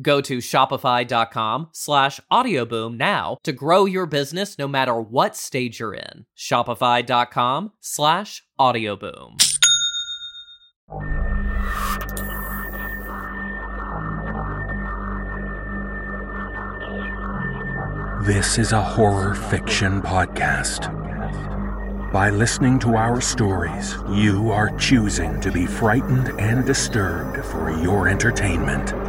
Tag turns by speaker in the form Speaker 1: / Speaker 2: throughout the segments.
Speaker 1: Go to shopify.com slash audioboom now to grow your business no matter what stage you're in. Shopify.com slash audioboom.
Speaker 2: This is a horror fiction podcast. By listening to our stories, you are choosing to be frightened and disturbed for your entertainment.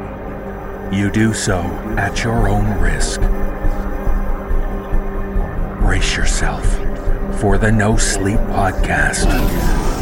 Speaker 2: You do so at your own risk. Brace yourself for the No Sleep Podcast.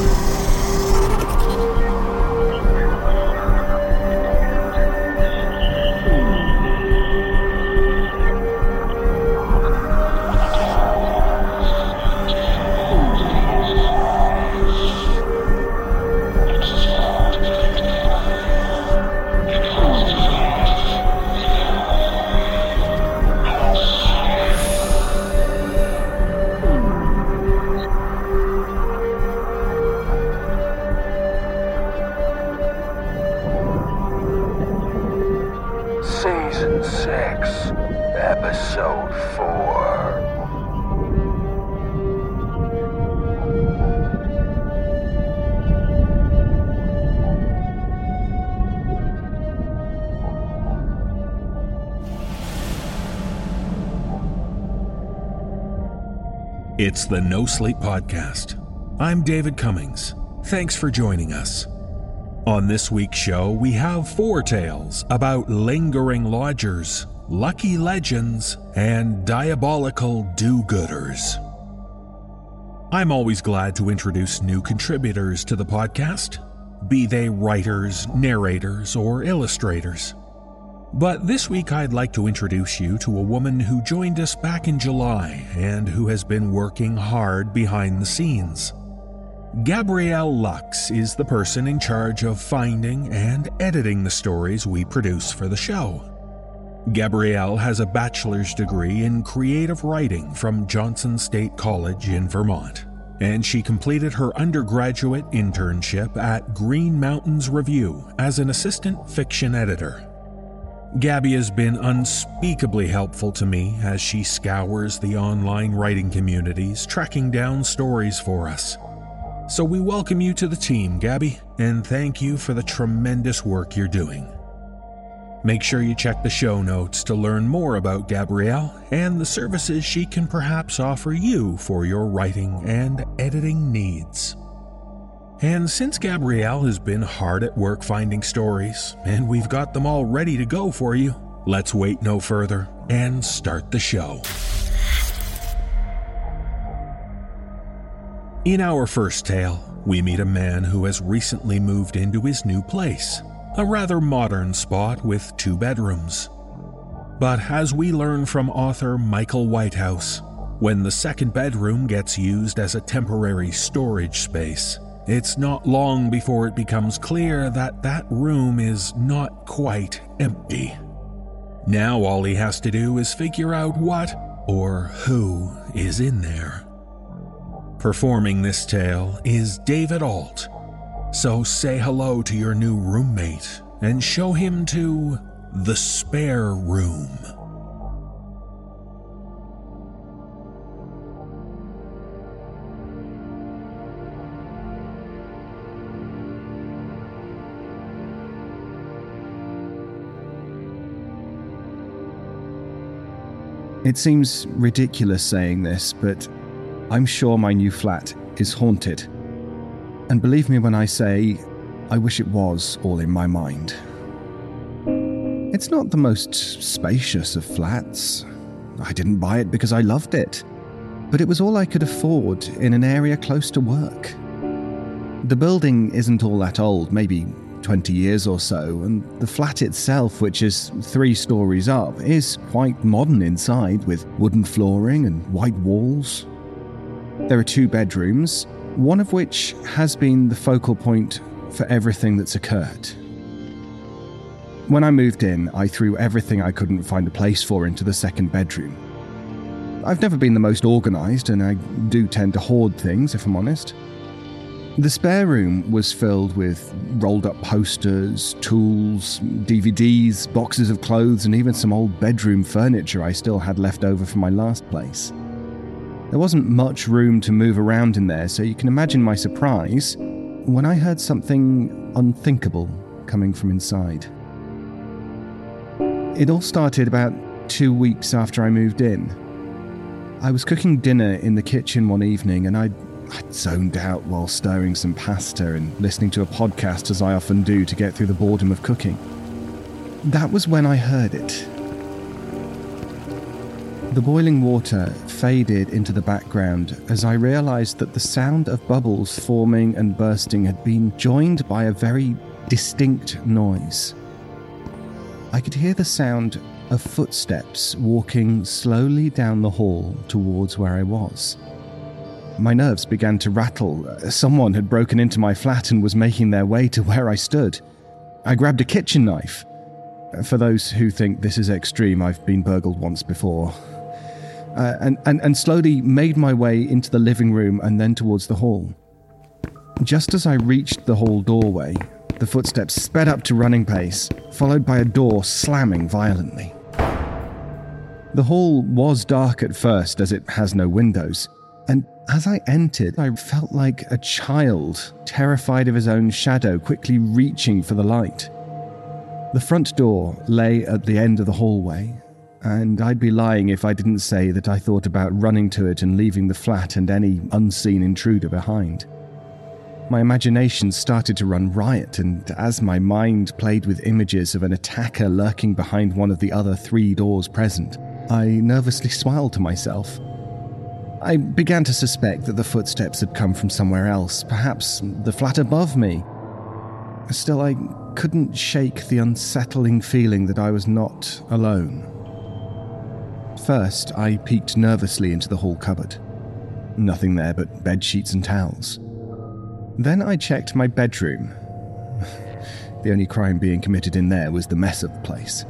Speaker 2: It's the No Sleep Podcast. I'm David Cummings. Thanks for joining us. On this week's show, we have four tales about lingering lodgers, lucky legends, and diabolical do gooders. I'm always glad to introduce new contributors to the podcast, be they writers, narrators, or illustrators. But this week, I'd like to introduce you to a woman who joined us back in July and who has been working hard behind the scenes. Gabrielle Loux is the person in charge of finding and editing the stories we produce for the show. Gabrielle has a bachelor's degree in creative writing from Johnson State College in Vermont, and she completed her undergraduate internship at Green Mountains Review as an assistant fiction editor. Gabby has been unspeakably helpful to me as she scours the online writing communities, tracking down stories for us. So we welcome you to the team, Gabby, and thank you for the tremendous work you're doing. Make sure you check the show notes to learn more about Gabrielle and the services she can perhaps offer you for your writing and editing needs. And since Gabrielle has been hard at work finding stories, and we've got them all ready to go for you, let's wait no further and start the show. In our first tale, we meet a man who has recently moved into his new place, a rather modern spot with two bedrooms. But as we learn from author Michael Whitehouse, when the second bedroom gets used as a temporary storage space, it's not long before it becomes clear that that room is not quite empty. Now all he has to do is figure out what or who is in there. Performing this tale is David Ault. So say hello to your new roommate and show him to the spare room.
Speaker 3: It seems ridiculous saying this, but I'm sure my new flat is haunted. And believe me when I say, I wish it was all in my mind. It's not the most spacious of flats. I didn't buy it because I loved it, but it was all I could afford in an area close to work. The building isn't all that old, maybe 20 years or so, and the flat itself, which is three stories up, is quite modern inside with wooden flooring and white walls. There are two bedrooms, one of which has been the focal point for everything that's occurred. When I moved in, I threw everything I couldn't find a place for into the second bedroom. I've never been the most organised, and I do tend to hoard things, if I'm honest. The spare room was filled with rolled up posters, tools, DVDs, boxes of clothes, and even some old bedroom furniture I still had left over from my last place. There wasn't much room to move around in there, so you can imagine my surprise when I heard something unthinkable coming from inside. It all started about two weeks after I moved in. I was cooking dinner in the kitchen one evening and I'd I'd zoned out while stirring some pasta and listening to a podcast as I often do to get through the boredom of cooking. That was when I heard it. The boiling water faded into the background as I realized that the sound of bubbles forming and bursting had been joined by a very distinct noise. I could hear the sound of footsteps walking slowly down the hall towards where I was. My nerves began to rattle. Someone had broken into my flat and was making their way to where I stood. I grabbed a kitchen knife. For those who think this is extreme, I've been burgled once before. Uh, and, and, and slowly made my way into the living room and then towards the hall. Just as I reached the hall doorway, the footsteps sped up to running pace, followed by a door slamming violently. The hall was dark at first as it has no windows, as I entered, I felt like a child, terrified of his own shadow, quickly reaching for the light. The front door lay at the end of the hallway, and I'd be lying if I didn't say that I thought about running to it and leaving the flat and any unseen intruder behind. My imagination started to run riot, and as my mind played with images of an attacker lurking behind one of the other three doors present, I nervously smiled to myself. I began to suspect that the footsteps had come from somewhere else, perhaps the flat above me. Still, I couldn't shake the unsettling feeling that I was not alone. First, I peeked nervously into the hall cupboard. Nothing there but bed sheets and towels. Then I checked my bedroom. the only crime being committed in there was the mess of the place.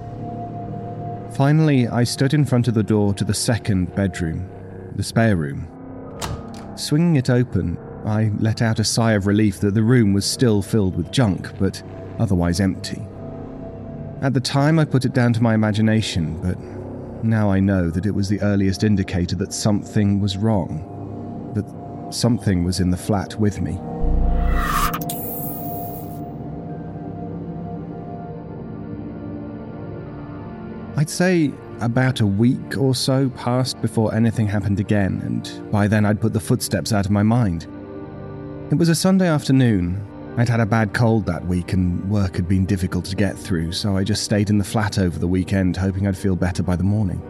Speaker 3: Finally, I stood in front of the door to the second bedroom the spare room. Swinging it open, I let out a sigh of relief that the room was still filled with junk, but otherwise empty. At the time, I put it down to my imagination, but now I know that it was the earliest indicator that something was wrong, that something was in the flat with me. Say about a week or so passed before anything happened again, and by then I'd put the footsteps out of my mind. It was a Sunday afternoon. I'd had a bad cold that week and work had been difficult to get through, so I just stayed in the flat over the weekend, hoping I'd feel better by the morning.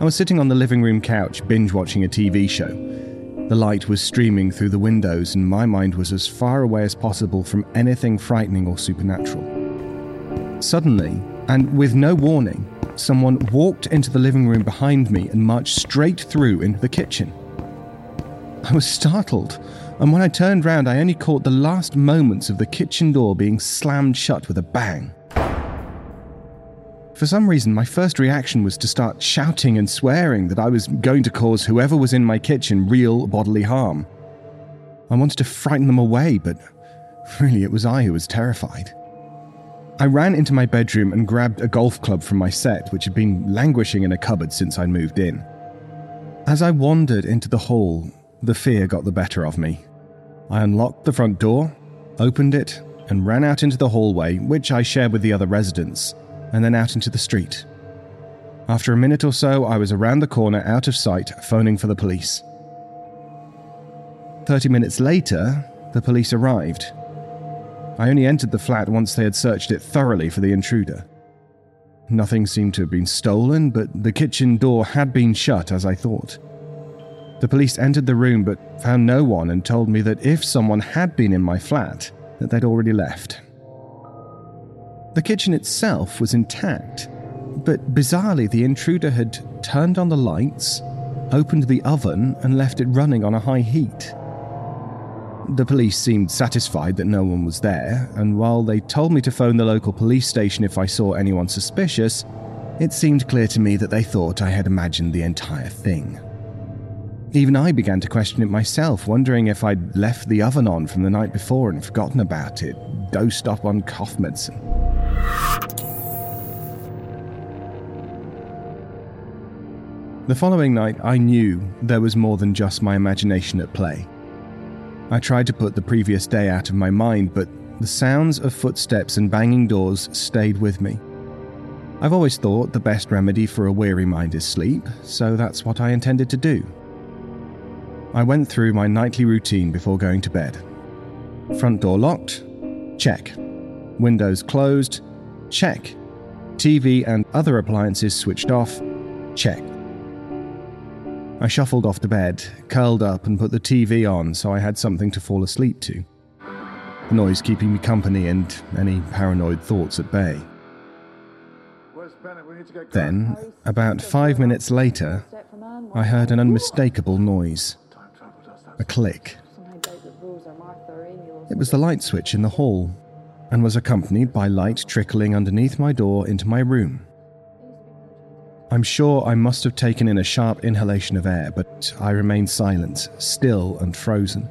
Speaker 3: I was sitting on the living room couch, binge watching a TV show. The light was streaming through the windows, and my mind was as far away as possible from anything frightening or supernatural. Suddenly, and with no warning, someone walked into the living room behind me and marched straight through into the kitchen. I was startled, and when I turned round, I only caught the last moments of the kitchen door being slammed shut with a bang. For some reason, my first reaction was to start shouting and swearing that I was going to cause whoever was in my kitchen real bodily harm. I wanted to frighten them away, but really it was I who was terrified. I ran into my bedroom and grabbed a golf club from my set, which had been languishing in a cupboard since I'd moved in. As I wandered into the hall, the fear got the better of me. I unlocked the front door, opened it, and ran out into the hallway, which I shared with the other residents, and then out into the street. After a minute or so, I was around the corner out of sight, phoning for the police. Thirty minutes later, the police arrived. I only entered the flat once they had searched it thoroughly for the intruder. Nothing seemed to have been stolen, but the kitchen door had been shut as I thought. The police entered the room but found no one and told me that if someone had been in my flat, that they'd already left. The kitchen itself was intact, but bizarrely the intruder had turned on the lights, opened the oven, and left it running on a high heat. The police seemed satisfied that no one was there, and while they told me to phone the local police station if I saw anyone suspicious, it seemed clear to me that they thought I had imagined the entire thing. Even I began to question it myself, wondering if I'd left the oven on from the night before and forgotten about it, dosed up on cough medicine. The following night, I knew there was more than just my imagination at play. I tried to put the previous day out of my mind, but the sounds of footsteps and banging doors stayed with me. I've always thought the best remedy for a weary mind is sleep, so that's what I intended to do. I went through my nightly routine before going to bed. Front door locked? Check. Windows closed? Check. TV and other appliances switched off? Check. I shuffled off to bed, curled up, and put the TV on so I had something to fall asleep to. The noise keeping me company and any paranoid thoughts at bay. Then, about five minutes later, I heard an unmistakable noise a click. It was the light switch in the hall and was accompanied by light trickling underneath my door into my room. I'm sure I must have taken in a sharp inhalation of air, but I remained silent, still and frozen.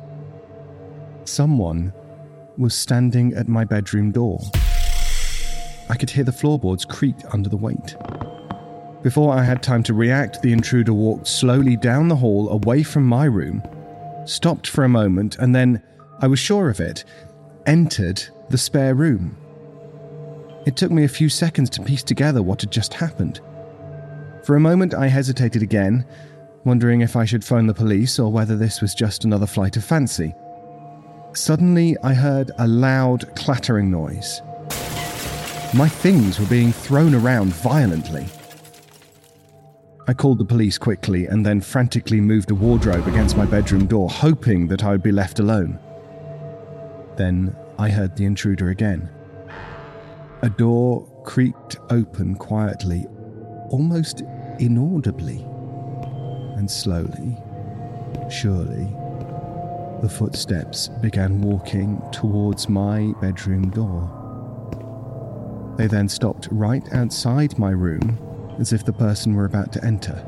Speaker 3: Someone was standing at my bedroom door. I could hear the floorboards creak under the weight. Before I had time to react, the intruder walked slowly down the hall away from my room, stopped for a moment, and then, I was sure of it, entered the spare room. It took me a few seconds to piece together what had just happened. For a moment, I hesitated again, wondering if I should phone the police or whether this was just another flight of fancy. Suddenly, I heard a loud clattering noise. My things were being thrown around violently. I called the police quickly and then frantically moved a wardrobe against my bedroom door, hoping that I would be left alone. Then I heard the intruder again. A door creaked open quietly, almost inaudibly. And slowly, surely, the footsteps began walking towards my bedroom door. They then stopped right outside my room as if the person were about to enter.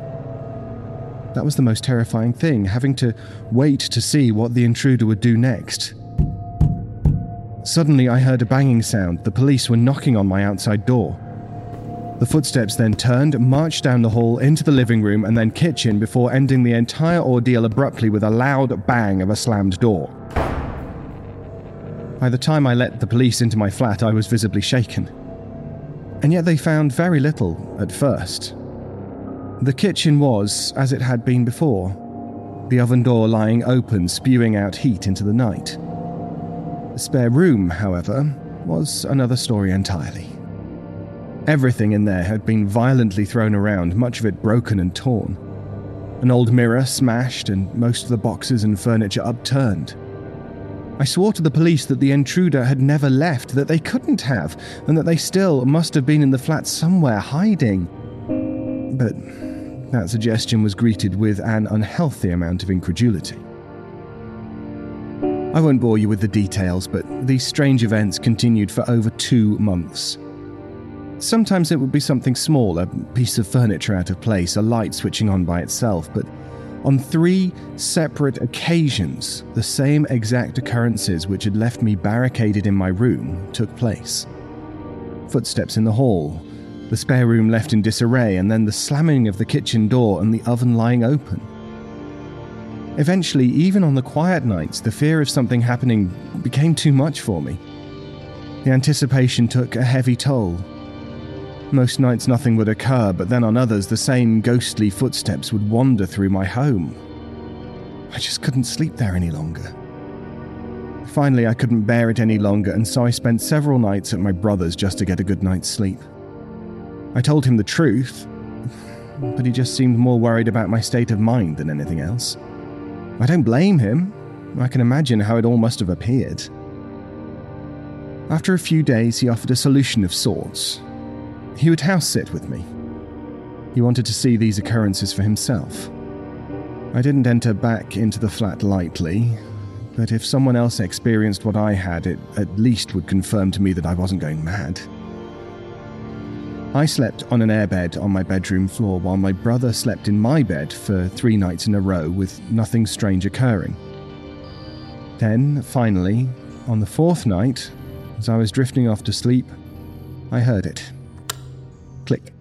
Speaker 3: That was the most terrifying thing, having to wait to see what the intruder would do next. Suddenly, I heard a banging sound. The police were knocking on my outside door. The footsteps then turned, marched down the hall into the living room and then kitchen before ending the entire ordeal abruptly with a loud bang of a slammed door. By the time I let the police into my flat, I was visibly shaken. And yet they found very little at first. The kitchen was as it had been before, the oven door lying open, spewing out heat into the night. The spare room, however, was another story entirely. Everything in there had been violently thrown around, much of it broken and torn. An old mirror smashed, and most of the boxes and furniture upturned. I swore to the police that the intruder had never left, that they couldn't have, and that they still must have been in the flat somewhere hiding. But that suggestion was greeted with an unhealthy amount of incredulity. I won't bore you with the details, but these strange events continued for over two months. Sometimes it would be something small, a piece of furniture out of place, a light switching on by itself, but on three separate occasions, the same exact occurrences which had left me barricaded in my room took place. Footsteps in the hall, the spare room left in disarray, and then the slamming of the kitchen door and the oven lying open. Eventually, even on the quiet nights, the fear of something happening became too much for me. The anticipation took a heavy toll. Most nights nothing would occur, but then on others the same ghostly footsteps would wander through my home. I just couldn't sleep there any longer. Finally, I couldn't bear it any longer, and so I spent several nights at my brother's just to get a good night's sleep. I told him the truth, but he just seemed more worried about my state of mind than anything else. I don't blame him. I can imagine how it all must have appeared. After a few days, he offered a solution of sorts. He would house sit with me. He wanted to see these occurrences for himself. I didn't enter back into the flat lightly, but if someone else experienced what I had, it at least would confirm to me that I wasn't going mad. I slept on an airbed on my bedroom floor while my brother slept in my bed for three nights in a row with nothing strange occurring. Then, finally, on the fourth night, as I was drifting off to sleep, I heard it. Click.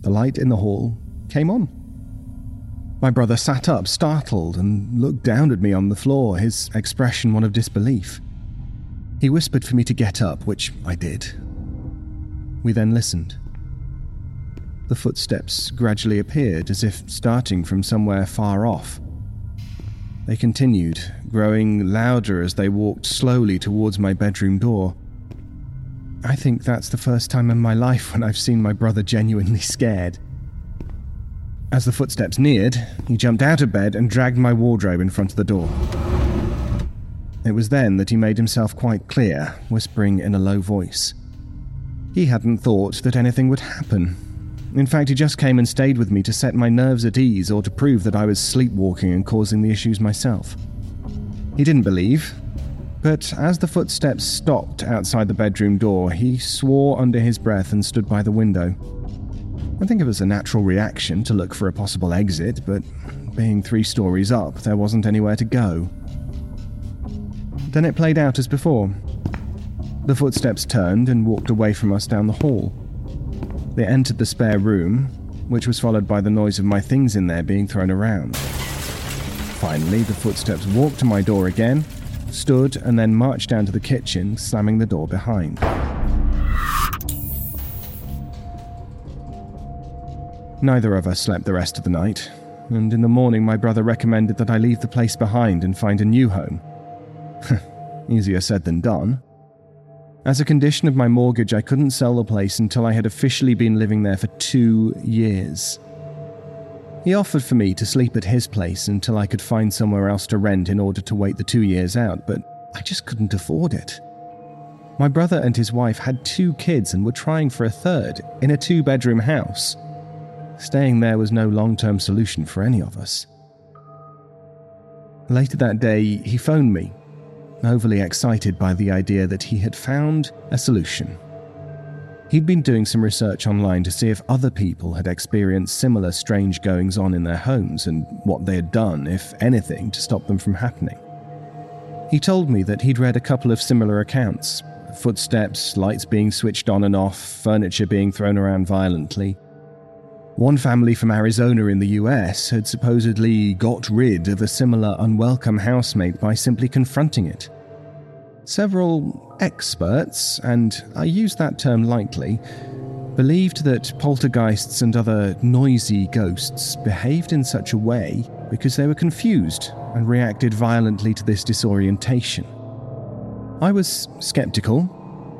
Speaker 3: The light in the hall came on. My brother sat up, startled, and looked down at me on the floor, his expression one of disbelief. He whispered for me to get up, which I did. We then listened. The footsteps gradually appeared, as if starting from somewhere far off. They continued, growing louder as they walked slowly towards my bedroom door. I think that's the first time in my life when I've seen my brother genuinely scared. As the footsteps neared, he jumped out of bed and dragged my wardrobe in front of the door. It was then that he made himself quite clear, whispering in a low voice. He hadn't thought that anything would happen. In fact, he just came and stayed with me to set my nerves at ease or to prove that I was sleepwalking and causing the issues myself. He didn't believe, but as the footsteps stopped outside the bedroom door, he swore under his breath and stood by the window. I think it was a natural reaction to look for a possible exit, but being three stories up, there wasn't anywhere to go. Then it played out as before. The footsteps turned and walked away from us down the hall. They entered the spare room, which was followed by the noise of my things in there being thrown around. Finally, the footsteps walked to my door again, stood, and then marched down to the kitchen, slamming the door behind. Neither of us slept the rest of the night, and in the morning my brother recommended that I leave the place behind and find a new home. Easier said than done. As a condition of my mortgage, I couldn't sell the place until I had officially been living there for two years. He offered for me to sleep at his place until I could find somewhere else to rent in order to wait the two years out, but I just couldn't afford it. My brother and his wife had two kids and were trying for a third in a two bedroom house. Staying there was no long term solution for any of us. Later that day, he phoned me overly excited by the idea that he had found a solution. He'd been doing some research online to see if other people had experienced similar strange goings on in their homes and what they had done, if anything, to stop them from happening. He told me that he'd read a couple of similar accounts footsteps, lights being switched on and off, furniture being thrown around violently. One family from Arizona in the US had supposedly got rid of a similar unwelcome housemate by simply confronting it. Several experts, and I use that term lightly, believed that poltergeists and other noisy ghosts behaved in such a way because they were confused and reacted violently to this disorientation. I was skeptical,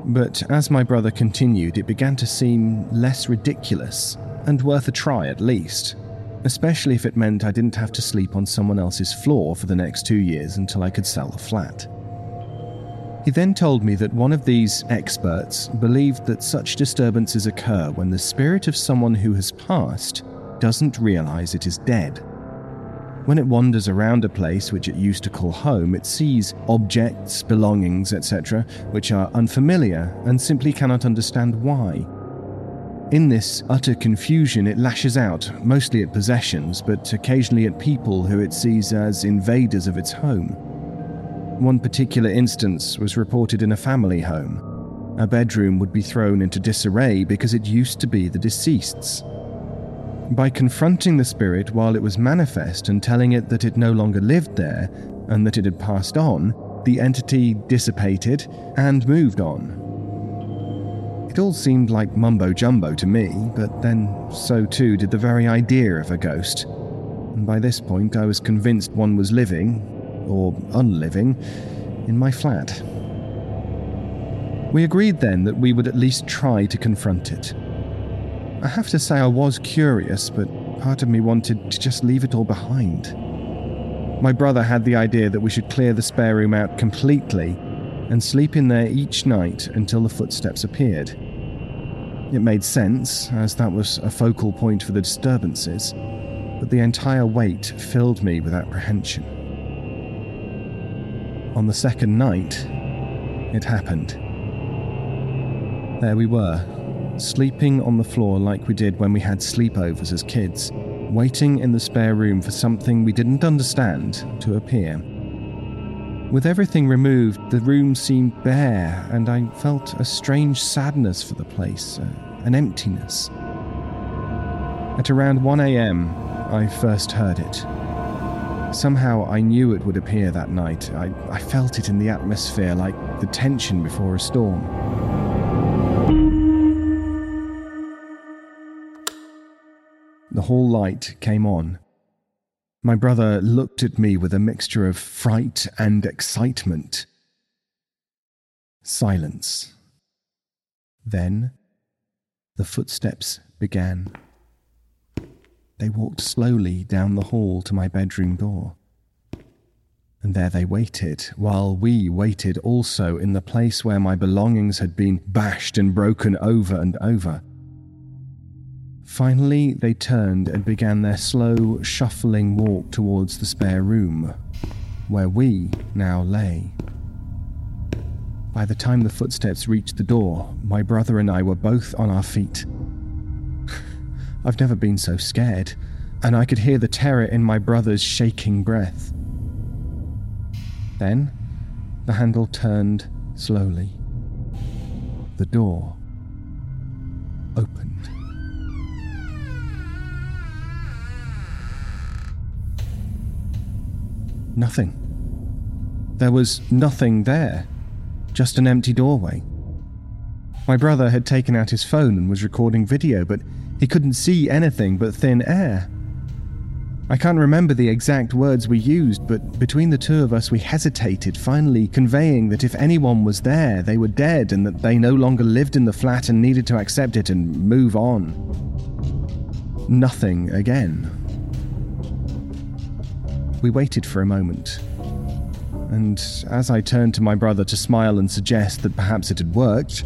Speaker 3: but as my brother continued, it began to seem less ridiculous and worth a try at least, especially if it meant I didn't have to sleep on someone else's floor for the next two years until I could sell the flat. He then told me that one of these experts believed that such disturbances occur when the spirit of someone who has passed doesn't realize it is dead. When it wanders around a place which it used to call home, it sees objects, belongings, etc., which are unfamiliar and simply cannot understand why. In this utter confusion, it lashes out, mostly at possessions, but occasionally at people who it sees as invaders of its home. One particular instance was reported in a family home. A bedroom would be thrown into disarray because it used to be the deceased's. By confronting the spirit while it was manifest and telling it that it no longer lived there and that it had passed on, the entity dissipated and moved on. It all seemed like mumbo jumbo to me, but then so too did the very idea of a ghost. And by this point, I was convinced one was living, or unliving, in my flat. We agreed then that we would at least try to confront it. I have to say, I was curious, but part of me wanted to just leave it all behind. My brother had the idea that we should clear the spare room out completely and sleep in there each night until the footsteps appeared. It made sense, as that was a focal point for the disturbances, but the entire weight filled me with apprehension. On the second night, it happened. There we were, sleeping on the floor like we did when we had sleepovers as kids, waiting in the spare room for something we didn't understand to appear. With everything removed, the room seemed bare, and I felt a strange sadness for the place, uh, an emptiness. At around 1 am, I first heard it. Somehow I knew it would appear that night. I, I felt it in the atmosphere like the tension before a storm. The hall light came on, my brother looked at me with a mixture of fright and excitement. Silence. Then the footsteps began. They walked slowly down the hall to my bedroom door. And there they waited, while we waited also in the place where my belongings had been bashed and broken over and over. Finally, they turned and began their slow, shuffling walk towards the spare room, where we now lay. By the time the footsteps reached the door, my brother and I were both on our feet. I've never been so scared, and I could hear the terror in my brother's shaking breath. Then, the handle turned slowly. The door opened. Nothing. There was nothing there, just an empty doorway. My brother had taken out his phone and was recording video, but he couldn't see anything but thin air. I can't remember the exact words we used, but between the two of us, we hesitated, finally conveying that if anyone was there, they were dead and that they no longer lived in the flat and needed to accept it and move on. Nothing again. We waited for a moment. And as I turned to my brother to smile and suggest that perhaps it had worked,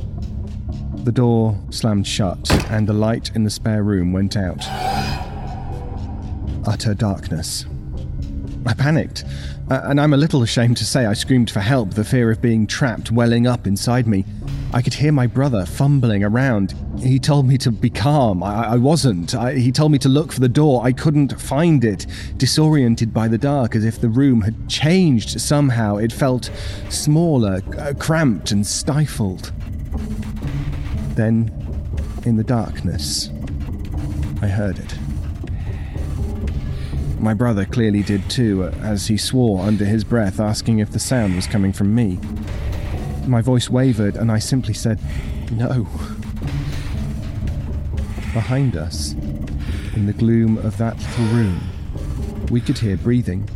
Speaker 3: the door slammed shut and the light in the spare room went out. Utter darkness. I panicked, uh, and I'm a little ashamed to say I screamed for help, the fear of being trapped welling up inside me. I could hear my brother fumbling around. He told me to be calm. I, I wasn't. I, he told me to look for the door. I couldn't find it. Disoriented by the dark, as if the room had changed somehow, it felt smaller, uh, cramped, and stifled. Then, in the darkness, I heard it. My brother clearly did too, as he swore under his breath, asking if the sound was coming from me. My voice wavered, and I simply said, No. Behind us, in the gloom of that little room, we could hear breathing.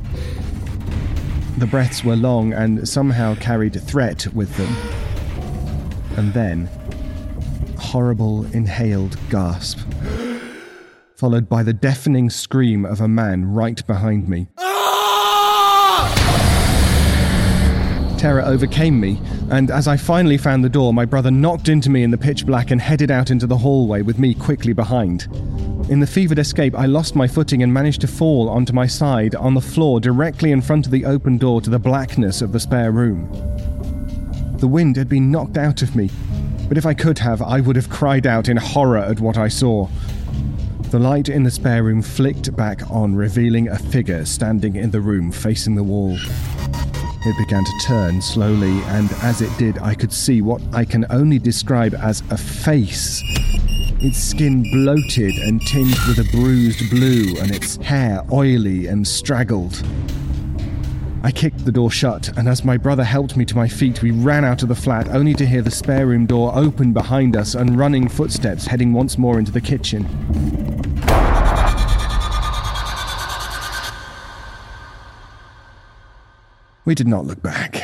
Speaker 3: The breaths were long and somehow carried threat with them. And then, a horrible inhaled gasp, followed by the deafening scream of a man right behind me. Terror overcame me, and as I finally found the door, my brother knocked into me in the pitch black and headed out into the hallway with me quickly behind. In the fevered escape, I lost my footing and managed to fall onto my side on the floor directly in front of the open door to the blackness of the spare room. The wind had been knocked out of me, but if I could have, I would have cried out in horror at what I saw. The light in the spare room flicked back on, revealing a figure standing in the room facing the wall. It began to turn slowly, and as it did, I could see what I can only describe as a face. Its skin bloated and tinged with a bruised blue, and its hair oily and straggled. I kicked the door shut, and as my brother helped me to my feet, we ran out of the flat, only to hear the spare room door open behind us and running footsteps heading once more into the kitchen. We did not look back.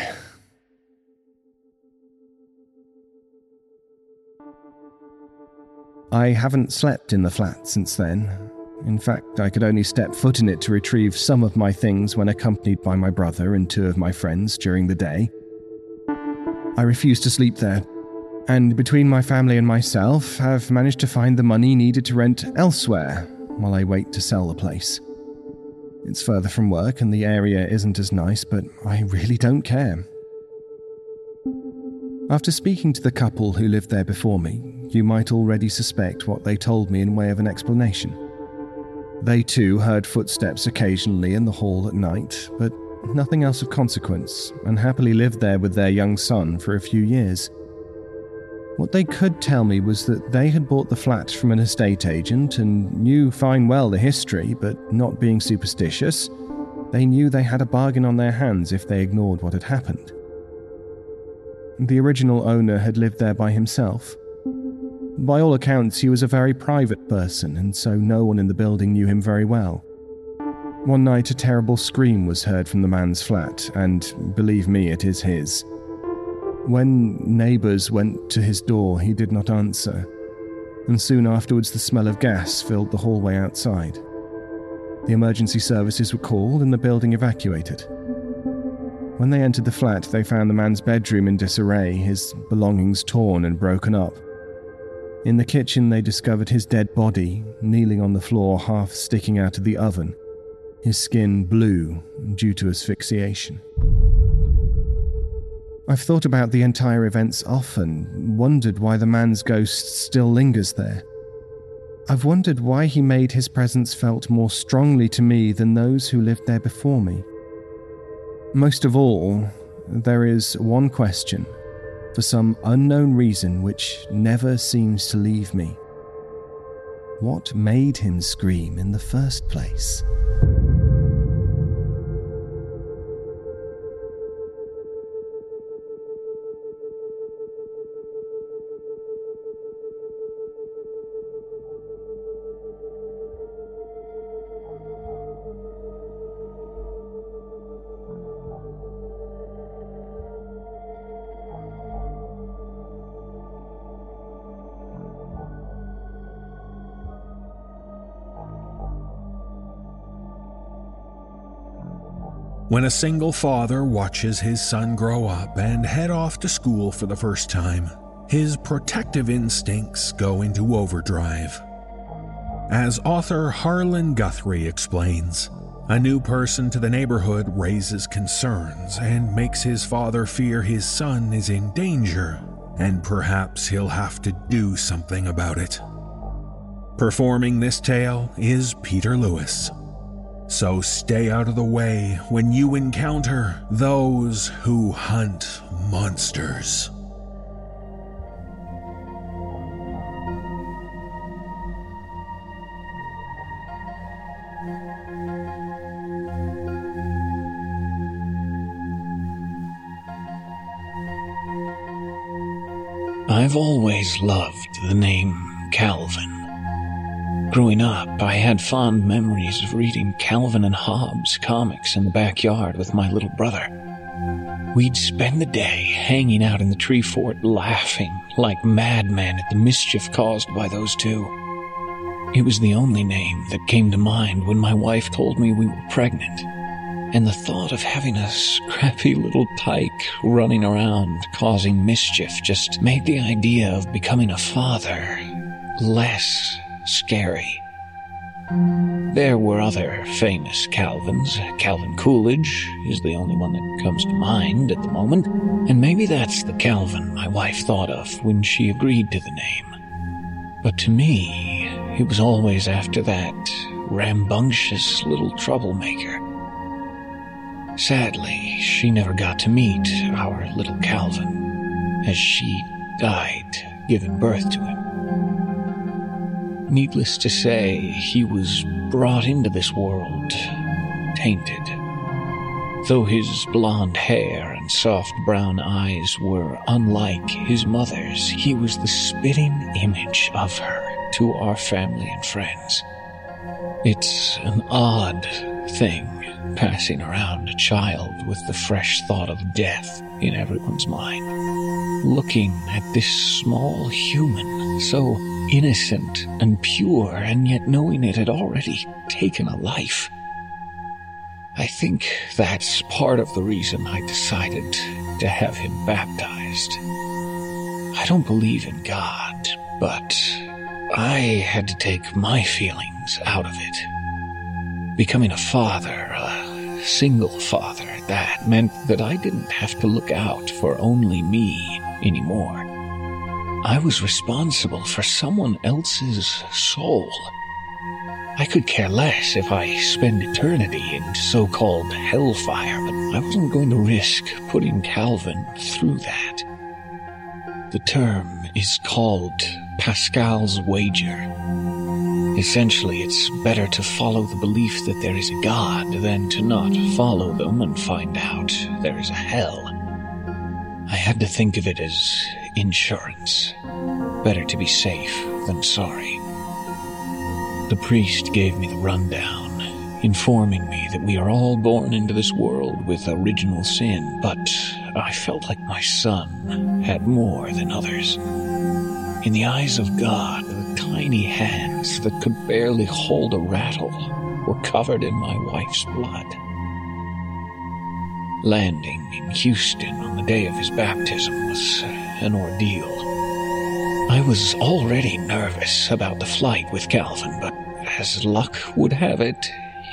Speaker 3: I haven't slept in the flat since then. In fact, I could only step foot in it to retrieve some of my things when accompanied by my brother and two of my friends during the day. I refuse to sleep there, and between my family and myself, have managed to find the money needed to rent elsewhere while I wait to sell the place. It's further from work and the area isn't as nice, but I really don't care. After speaking to the couple who lived there before me, you might already suspect what they told me in way of an explanation. They too heard footsteps occasionally in the hall at night, but nothing else of consequence, and happily lived there with their young son for a few years. What they could tell me was that they had bought the flat from an estate agent and knew fine well the history, but not being superstitious, they knew they had a bargain on their hands if they ignored what had happened. The original owner had lived there by himself. By all accounts, he was a very private person, and so no one in the building knew him very well. One night, a terrible scream was heard from the man's flat, and believe me, it is his. When neighbours went to his door, he did not answer, and soon afterwards the smell of gas filled the hallway outside. The emergency services were called and the building evacuated. When they entered the flat, they found the man's bedroom in disarray, his belongings torn and broken up. In the kitchen, they discovered his dead body, kneeling on the floor, half sticking out of the oven, his skin blue due to asphyxiation. I've thought about the entire events often, wondered why the man's ghost still lingers there. I've wondered why he made his presence felt more strongly to me than those who lived there before me. Most of all, there is one question, for some unknown reason which never seems to leave me. What made him scream in the first place?
Speaker 2: When a single father watches his son grow up and head off to school for the first time, his protective instincts go into overdrive. As author Harlan Guthrie explains, a new person to the neighborhood raises concerns and makes his father fear his son is in danger, and perhaps he'll have to do something about it. Performing this tale is Peter Lewis. So stay out of the way when you encounter those who hunt monsters.
Speaker 4: I've always loved the name Calvin. Growing up, I had fond memories of reading Calvin and Hobbes comics in the backyard with my little brother. We'd spend the day hanging out in the tree fort laughing like madmen at the mischief caused by those two. It was the only name that came to mind when my wife told me we were pregnant. And the thought of having a scrappy little tyke running around causing mischief just made the idea of becoming a father less scary. There were other famous Calvins. Calvin Coolidge is the only one that comes to mind at the moment, and maybe that's the Calvin my wife thought of when she agreed to the name. But to me, it was always after that rambunctious little troublemaker. Sadly, she never got to meet our little Calvin, as she died giving birth to him. Needless to say, he was brought into this world tainted. Though his blond hair and soft brown eyes were unlike his mother's, he was the spitting image of her to our family and friends. It's an odd thing passing around a child with the fresh thought of death in everyone's mind. Looking at this small human, so innocent and pure, and yet knowing it had already taken a life. I think that's part of the reason I decided to have him baptized. I don't believe in God, but I had to take my feelings out of it. Becoming a father, a single father, that meant that I didn't have to look out for only me anymore. I was responsible for someone else's soul. I could care less if I spend eternity in so called hellfire, but I wasn't going to risk putting Calvin through that. The term is called Pascal's wager. Essentially, it's better to follow the belief that there is a God than to not follow them and find out there is a hell. I had to think of it as insurance. Better to be safe than sorry. The priest gave me the rundown, informing me that we are all born into this world with original sin, but I felt like my son had more than others. In the eyes of God, the tiny hands that could barely hold a rattle were covered in my wife's blood. Landing in Houston on the day of his baptism was an ordeal. I was already nervous about the flight with Calvin, but as luck would have it,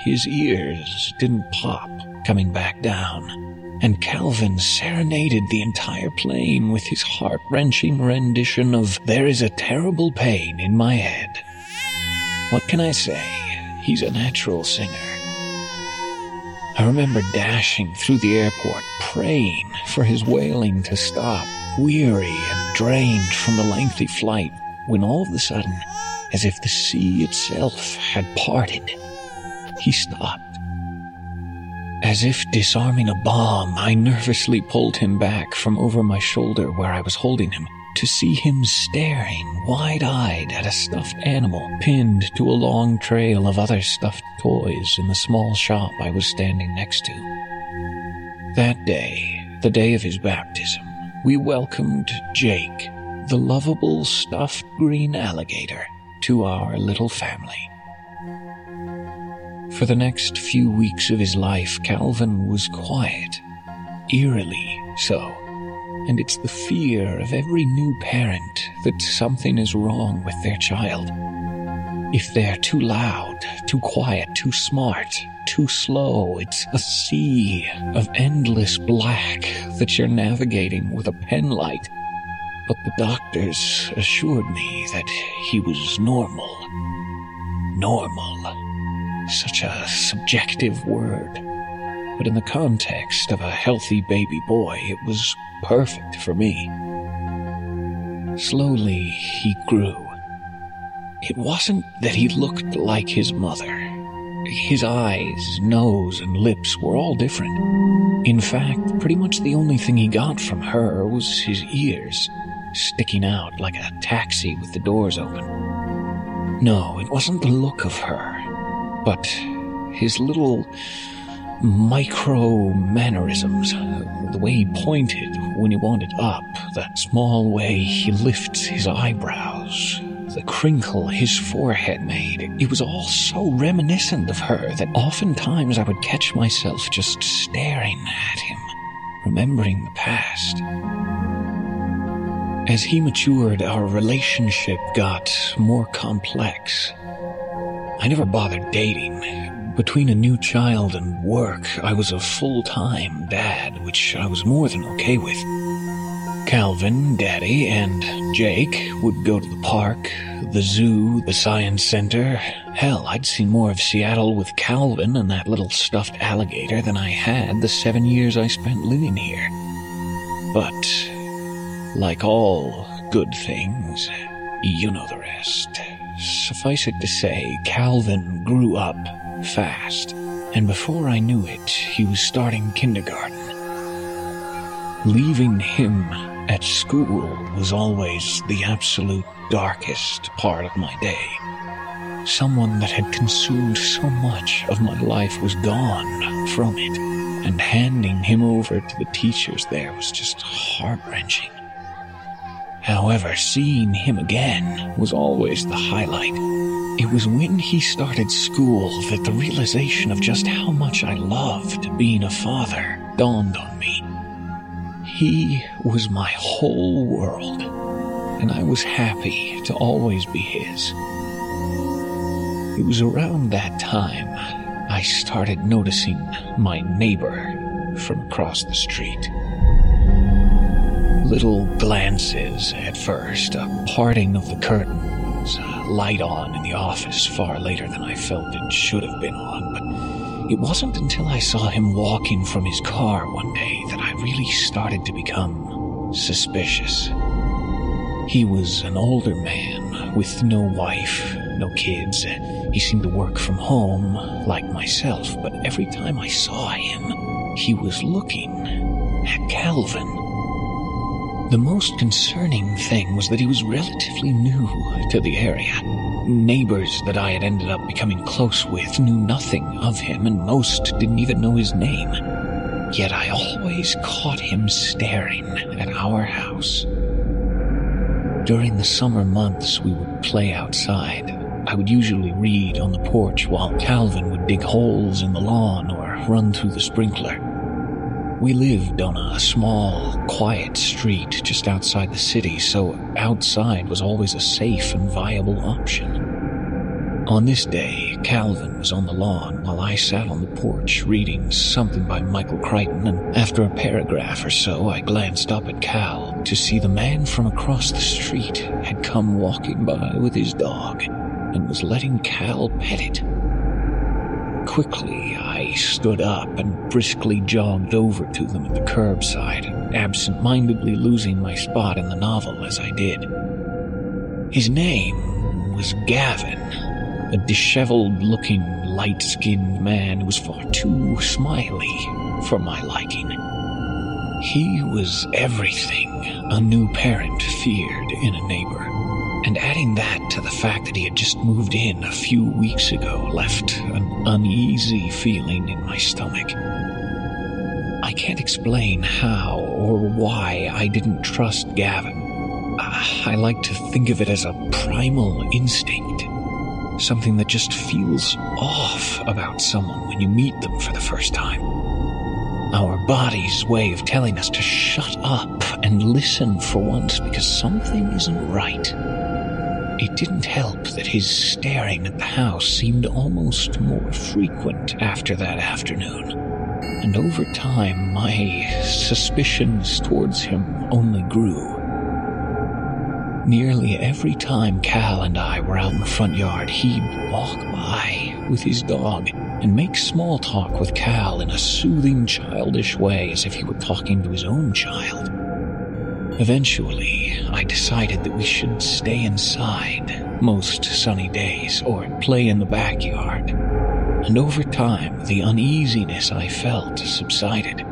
Speaker 4: his ears didn't pop coming back down, and Calvin serenaded the entire plane with his heart wrenching rendition of There is a terrible pain in my head. What can I say? He's a natural singer. I remember dashing through the airport, praying for his wailing to stop, weary and drained from the lengthy flight, when all of a sudden, as if the sea itself had parted, he stopped. As if disarming a bomb, I nervously pulled him back from over my shoulder where I was holding him to see him staring wide eyed at a stuffed animal pinned to a long trail of other stuffed toys in the small shop I was standing next to. That day, the day of his baptism, we welcomed Jake, the lovable stuffed green alligator, to our little family. For the next few weeks of his life, Calvin was quiet, eerily so and it's the fear of every new parent that something is wrong with their child. If they're too loud, too quiet, too smart, too slow, it's a sea of endless black that you're navigating with a penlight. But the doctors assured me that he was normal. Normal. Such a subjective word. But in the context of a healthy baby boy, it was perfect for me. Slowly, he grew. It wasn't that he looked like his mother. His eyes, nose, and lips were all different. In fact, pretty much the only thing he got from her was his ears, sticking out like a taxi with the doors open. No, it wasn't the look of her, but his little micro mannerisms. The way he pointed when he wanted up, that small way he lifts his eyebrows, the crinkle his forehead made. It was all so reminiscent of her that oftentimes I would catch myself just staring at him, remembering the past. As he matured, our relationship got more complex. I never bothered dating. Between a new child and work, I was a full time dad, which I was more than okay with. Calvin, Daddy, and Jake would go to the park, the zoo, the science center. Hell, I'd seen more of Seattle with Calvin and that little stuffed alligator than I had the seven years I spent living here. But, like all good things, you know the rest. Suffice it to say, Calvin grew up fast, and before I knew it, he was starting kindergarten. Leaving him at school was always the absolute darkest part of my day. Someone that had consumed so much of my life was gone from it, and handing him over to the teachers there was just heart wrenching. However, seeing him again was always the highlight. It was when he started school that the realization of just how much I loved being a father dawned on me. He was my whole world, and I was happy to always be his. It was around that time I started noticing my neighbor from across the street. Little glances at first, a parting of the curtains, a light on in the office far later than I felt it should have been on, it wasn't until I saw him walking from his car one day that I really started to become suspicious. He was an older man with no wife, no kids. He seemed to work from home, like myself, but every time I saw him, he was looking at Calvin. The most concerning thing was that he was relatively new to the area. Neighbors that I had ended up becoming close with knew nothing of him, and most didn't even know his name. Yet I always caught him staring at our house. During the summer months, we would play outside. I would usually read on the porch while Calvin would dig holes in the lawn or run through the sprinkler. We lived on a small, quiet street just outside the city, so outside was always a safe and viable option. On this day, Calvin was on the lawn while I sat on the porch reading something by Michael Crichton, and after a paragraph or so, I glanced up at Cal to see the man from across the street had come walking by with his dog and was letting Cal pet it. Quickly, I stood up and briskly jogged over to them at the curbside, absent mindedly losing my spot in the novel as I did. His name was Gavin, a disheveled looking, light skinned man who was far too smiley for my liking. He was everything a new parent feared in a neighbor. And adding that to the fact that he had just moved in a few weeks ago left an uneasy feeling in my stomach. I can't explain how or why I didn't trust Gavin. Ah, I like to think of it as a primal instinct. Something that just feels off about someone when you meet them for the first time. Our body's way of telling us to shut up and listen for once because something isn't right. It didn't help that his staring at the house seemed almost more frequent after that afternoon. And over time, my suspicions towards him only grew. Nearly every time Cal and I were out in the front yard, he'd walk by with his dog and make small talk with Cal in a soothing, childish way as if he were talking to his own child. Eventually, I decided that we should stay inside most sunny days or play in the backyard. And over time, the uneasiness I felt subsided.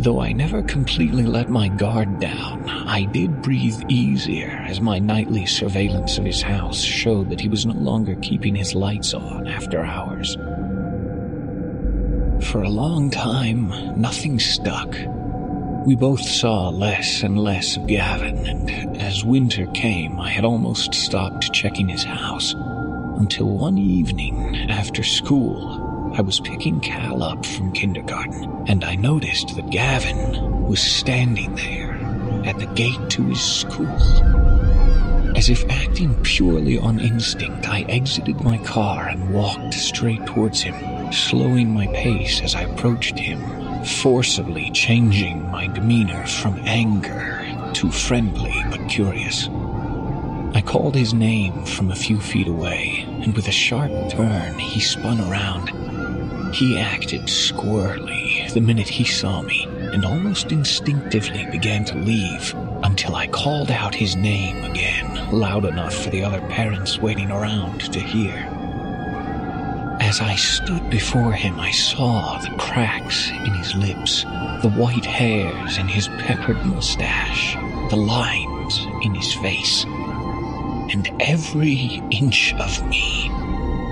Speaker 4: Though I never completely let my guard down, I did breathe easier as my nightly surveillance of his house showed that he was no longer keeping his lights on after hours. For a long time, nothing stuck. We both saw less and less of Gavin, and as winter came, I had almost stopped checking his house. Until one evening, after school, I was picking Cal up from kindergarten, and I noticed that Gavin was standing there at the gate to his school. As if acting purely on instinct, I exited my car and walked straight towards him, slowing my pace as I approached him, forcibly changing my demeanor from anger to friendly but curious. I called his name from a few feet away, and with a sharp turn, he spun around. He acted squirrely the minute he saw me, and almost instinctively began to leave until I called out his name again, loud enough for the other parents waiting around to hear. As I stood before him, I saw the cracks in his lips, the white hairs in his peppered mustache, the lines in his face and every inch of me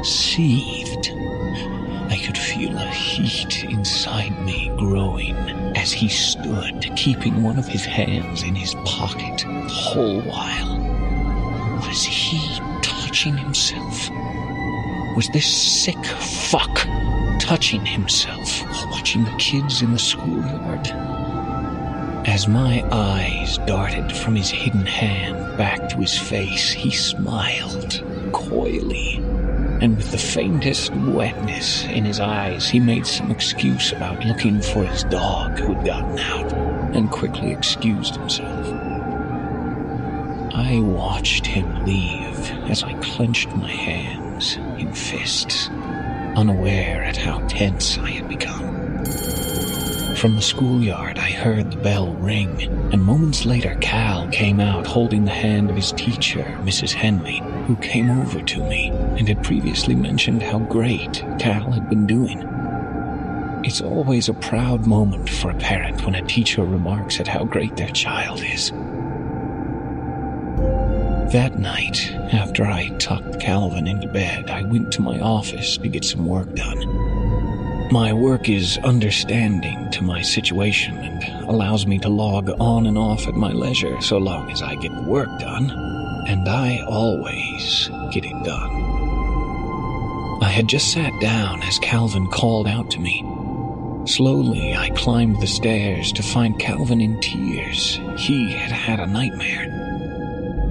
Speaker 4: seethed. I could feel a heat inside me growing as he stood, keeping one of his hands in his pocket the whole while. Was he touching himself? Was this sick fuck touching himself while watching the kids in the schoolyard? As my eyes darted from his hidden hand back to his face, he smiled coyly. And with the faintest wetness in his eyes, he made some excuse about looking for his dog who had gotten out and quickly excused himself. I watched him leave as I clenched my in fists, unaware at how tense I had become. From the schoolyard, I heard the bell ring, and moments later, Cal came out holding the hand of his teacher, Mrs. Henley, who came over to me and had previously mentioned how great Cal had been doing. It's always a proud moment for a parent when a teacher remarks at how great their child is. That night, after I tucked Calvin into bed, I went to my office to get some work done. My work is understanding to my situation and allows me to log on and off at my leisure so long as I get the work done, and I always get it done. I had just sat down as Calvin called out to me. Slowly, I climbed the stairs to find Calvin in tears. He had had a nightmare.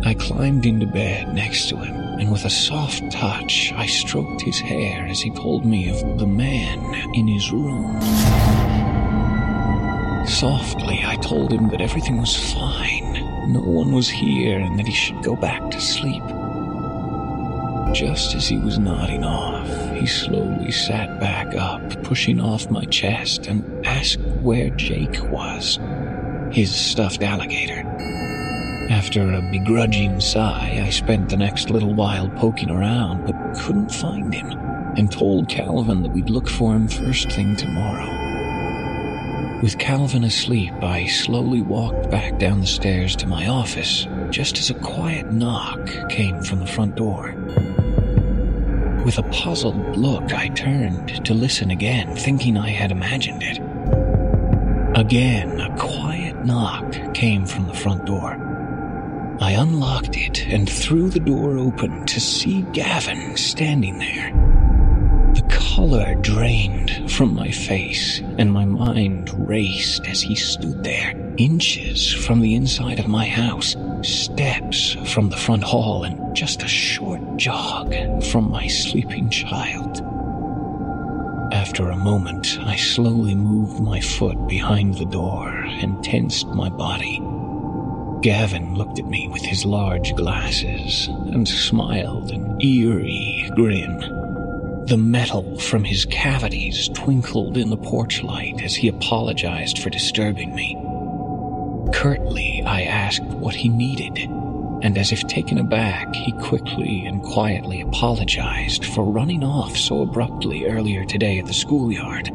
Speaker 4: I climbed into bed next to him and with a soft touch, I stroked his hair as he told me of the man in his room. Softly, I told him that everything was fine, no one was here, and that he should go back to sleep. Just as he was nodding off, he slowly sat back up, pushing off my chest, and asked where Jake was, his stuffed alligator. After a begrudging sigh, I spent the next little while poking around, but couldn't find him, and told Calvin that we'd look for him first thing tomorrow. With Calvin asleep, I slowly walked back down the stairs to my office, just as a quiet knock came from the front door. With a puzzled look, I turned to listen again, thinking I had imagined it. Again, a quiet knock came from the front door. I unlocked it and threw the door open to see Gavin standing there. The color drained from my face, and my mind raced as he stood there, inches from the inside of my house, steps from the front hall, and just a short jog from my sleeping child. After a moment, I slowly moved my foot behind the door and tensed my body. Gavin looked at me with his large glasses and smiled an eerie grin. The metal from his cavities twinkled in the porch light as he apologized for disturbing me. Curtly, I asked what he needed, and as if taken aback, he quickly and quietly apologized for running off so abruptly earlier today at the schoolyard.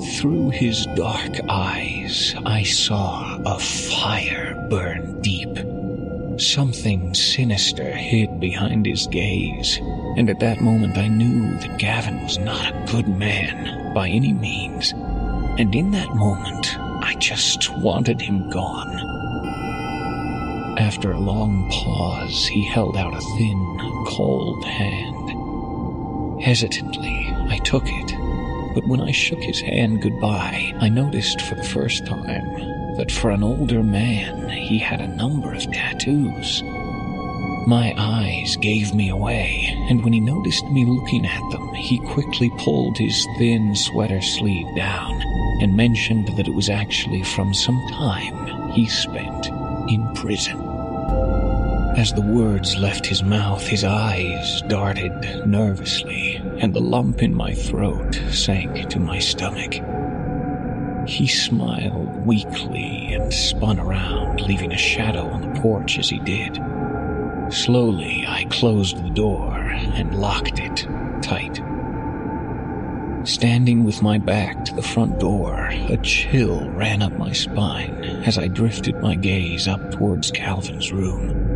Speaker 4: Through his dark eyes, I saw a fire burn deep. Something sinister hid behind his gaze, and at that moment I knew that Gavin was not a good man by any means. And in that moment, I just wanted him gone. After a long pause, he held out a thin, cold hand. Hesitantly, I took it but when I shook his hand goodbye, I noticed for the first time that for an older man, he had a number of tattoos. My eyes gave me away, and when he noticed me looking at them, he quickly pulled his thin sweater sleeve down and mentioned that it was actually from some time he spent in prison. As the words left his mouth, his eyes darted nervously, and the lump in my throat sank to my stomach. He smiled weakly and spun around, leaving a shadow on the porch as he did. Slowly, I closed the door and locked it tight. Standing with my back to the front door, a chill ran up my spine as I drifted my gaze up towards Calvin's room.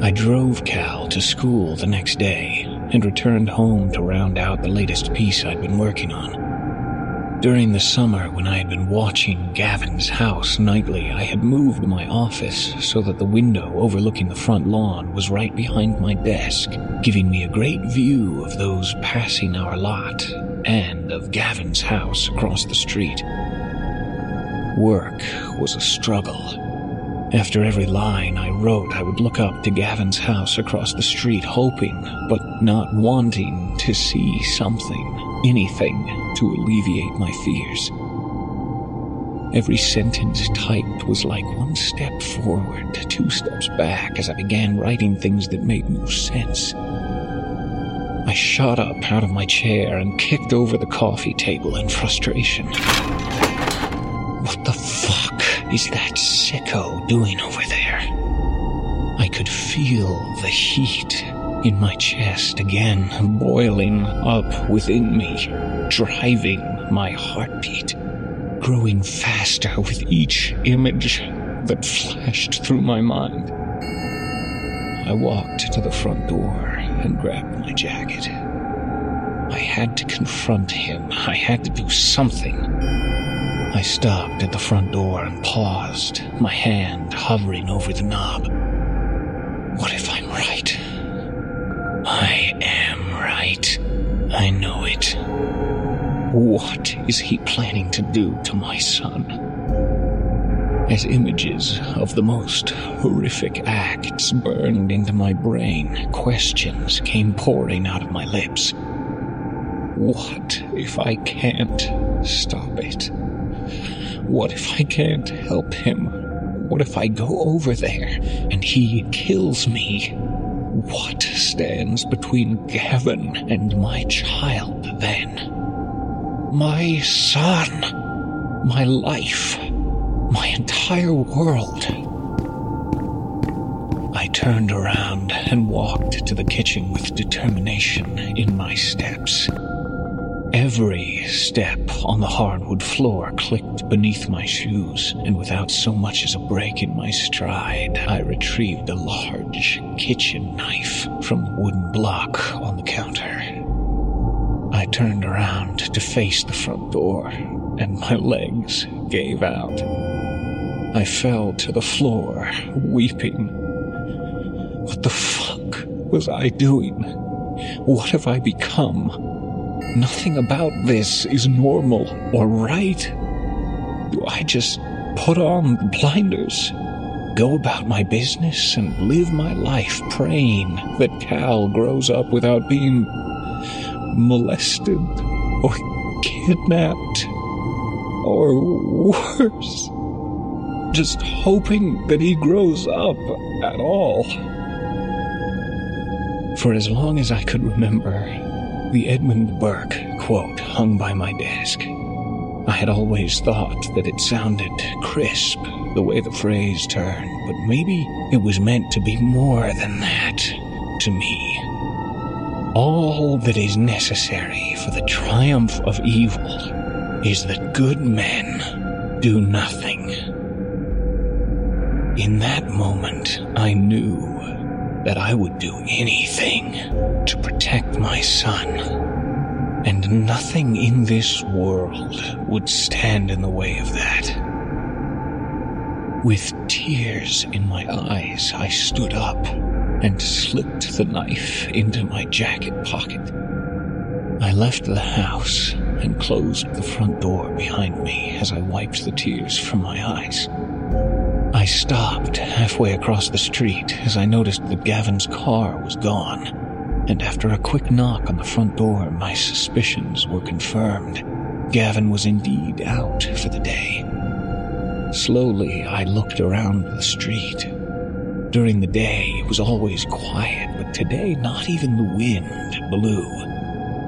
Speaker 4: I drove Cal to school the next day and returned home to round out the latest piece I'd been working on. During the summer, when I had been watching Gavin's house nightly, I had moved my office so that the window overlooking the front lawn was right behind my desk, giving me a great view of those passing our lot and of Gavin's house across the street. Work was a struggle. After every line I wrote, I would look up to Gavin's house across the street, hoping, but not wanting, to see something, anything to alleviate my fears. Every sentence typed was like one step forward, two steps back as I began writing things that made no sense. I shot up out of my chair and kicked over the coffee table in frustration. What the fuck is that sicko doing over there? I could feel the heat in my chest again, boiling up within me, driving my heartbeat, growing faster with each image that flashed through my mind. I walked to the front door and grabbed my jacket. I had to confront him. I had to do something. I stopped at the front door and paused, my hand hovering over the knob. What if I'm right? I am right. I know it. What is he planning to do to my son? As images of the most horrific acts burned into my brain, questions came pouring out of my lips. What if I can't stop it? What if I can't help him? What if I go over there and he kills me? What stands between Gavin and my child then? My son, my life, my entire world. I turned around and walked to the kitchen with determination in my steps. Every step on the hardwood floor clicked beneath my shoes, and without so much as a break in my stride, I retrieved a large kitchen knife from the wooden block on the counter. I turned around to face the front door, and my legs gave out. I fell to the floor, weeping. What the fuck was I doing? What have I become? Nothing about this is normal or right. Do I just put on the blinders, go about my business, and live my life praying that Cal grows up without being molested or kidnapped or worse? Just hoping that he grows up at all. For as long as I could remember, the Edmund Burke quote hung by my desk. I had always thought that it sounded crisp the way the phrase turned, but maybe it was meant to be more than that to me. All that is necessary for the triumph of evil is that good men do nothing. In that moment, I knew that I would do anything to protect my son. And nothing in this world would stand in the way of that. With tears in my eyes, I stood up and slipped the knife into my jacket pocket. I left the house and closed the front door behind me as I wiped the tears from my eyes. I stopped halfway across the street as I noticed that Gavin's car was gone, and after a quick knock on the front door, my suspicions were confirmed. Gavin was indeed out for the day. Slowly, I looked around the street. During the day, it was always quiet, but today, not even the wind blew.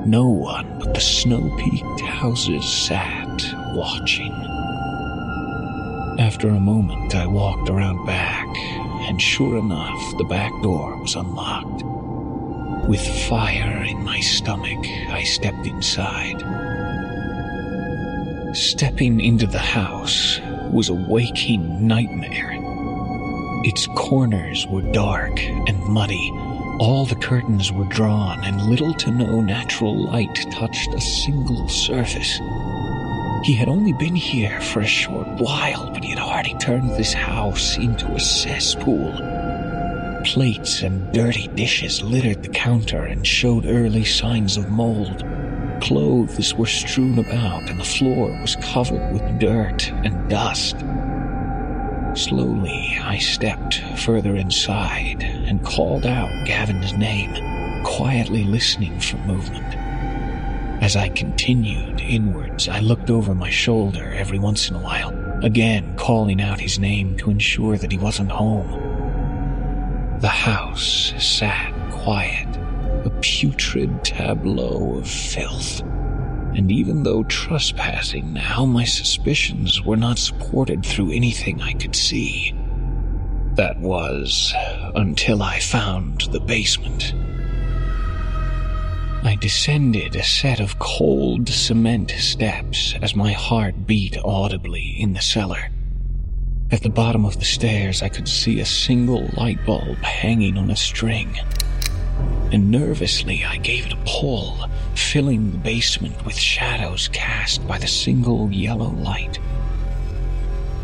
Speaker 4: No one but the snow peaked houses sat watching. After a moment, I walked around back, and sure enough, the back door was unlocked. With fire in my stomach, I stepped inside. Stepping into the house was a waking nightmare. Its corners were dark and muddy. All the curtains were drawn, and little to no natural light touched a single surface. He had only been here for a short while, but he had already turned this house into a cesspool. Plates and dirty dishes littered the counter and showed early signs of mold. Clothes were strewn about, and the floor was covered with dirt and dust. Slowly, I stepped further inside and called out Gavin's name, quietly listening for movement. As I continued inwards, I looked over my shoulder every once in a while, again calling out his name to ensure that he wasn't home. The house sat quiet, a putrid tableau of filth. And even though trespassing now, my suspicions were not supported through anything I could see. That was until I found the basement. I descended a set of cold cement steps as my heart beat audibly in the cellar. At the bottom of the stairs, I could see a single light bulb hanging on a string. And nervously, I gave it a pull, filling the basement with shadows cast by the single yellow light.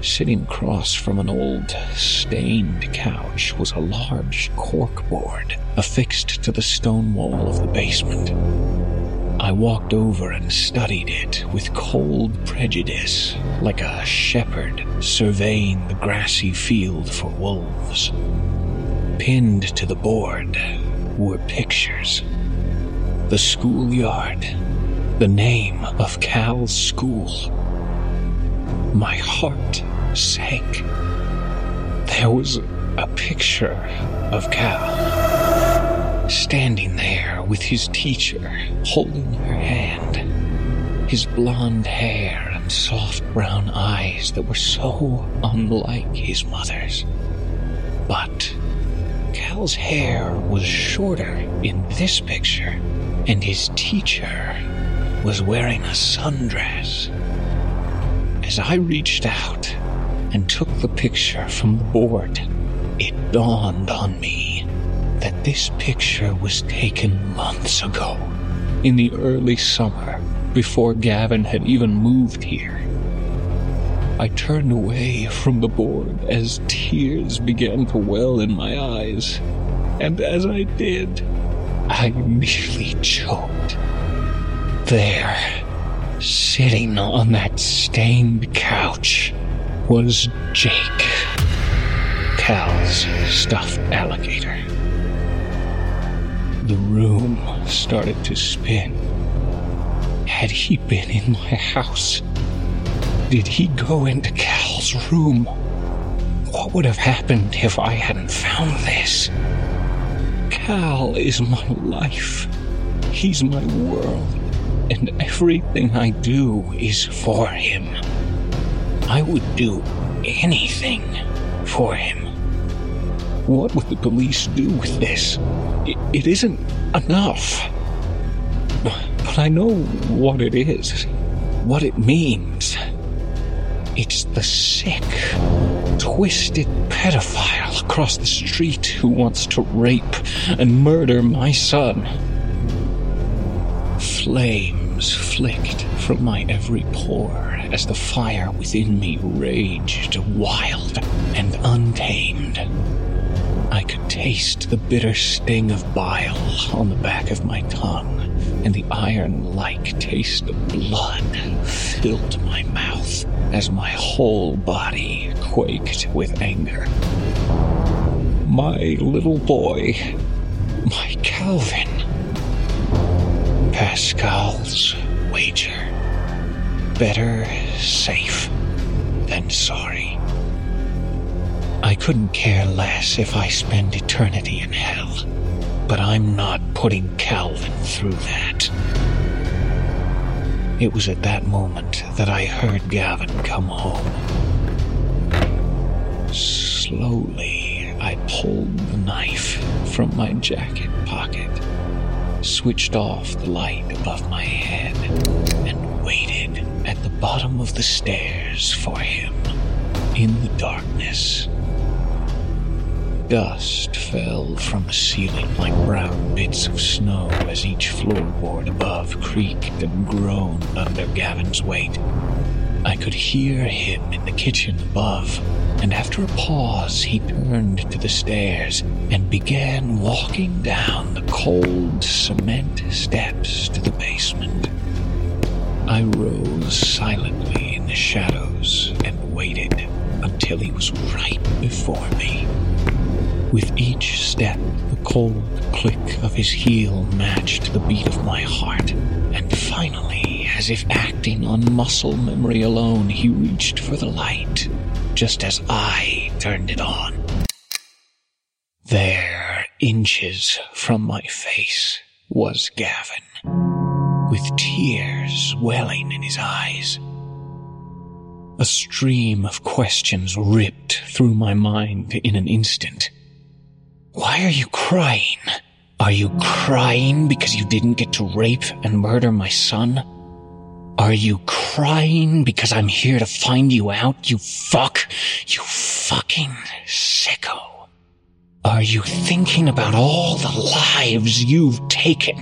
Speaker 4: Sitting across from an old, stained couch was a large corkboard affixed to the stone wall of the basement. I walked over and studied it with cold prejudice, like a shepherd surveying the grassy field for wolves. Pinned to the board were pictures. The schoolyard, the name of Cal's school. My heart sank. There was a picture of Cal standing there with his teacher holding her hand. His blonde hair and soft brown eyes that were so unlike his mother's. But Cal's hair was shorter in this picture, and his teacher was wearing a sundress. As I reached out and took the picture from the board, it dawned on me that this picture was taken months ago, in the early summer, before Gavin had even moved here. I turned away from the board as tears began to well in my eyes, and as I did, I nearly choked. There, sitting on that stained couch, was Jake, Cal's stuffed alligator. The room started to spin. Had he been in my house? Did he go into Cal's room? What would have happened if I hadn't found this? Cal is my life. He's my world. And everything I do is for him. I would do anything for him. What would the police do with this? It, it isn't enough. But I know what it is, what it means. It's the sick, twisted pedophile across the street who wants to rape and murder my son. Flicked from my every pore as the fire within me raged wild and untamed. I could taste the bitter sting of bile on the back of my tongue, and the iron like taste of blood filled my mouth as my whole body quaked with anger. My little boy, my Calvin. Pascal's wager. Better safe than sorry. I couldn't care less if I spend eternity in hell, but I'm not putting Calvin through that. It was at that moment that I heard Gavin come home. Slowly, I pulled the knife from my jacket pocket, switched off the light above my head, and waited at the bottom of the stairs for him in the darkness. Dust fell from the ceiling like brown bits of snow as each floorboard above creaked and groaned under Gavin's weight. I could hear him in the kitchen above, and after a pause, he turned to the stairs and began walking down the cold cement steps to the basement. I rose silently in the shadows and waited until he was right before me. With each step, the cold click of his heel matched the beat of my heart, and finally, as if acting on muscle memory alone, he reached for the light, just as I turned it on. There, inches from my face, was Gavin, with tears welling in his eyes. A stream of questions ripped through my mind in an instant. Why are you crying? Are you crying because you didn't get to rape and murder my son? Are you crying because I'm here to find you out, you fuck? You fucking sicko. Are you thinking about all the lives you've taken?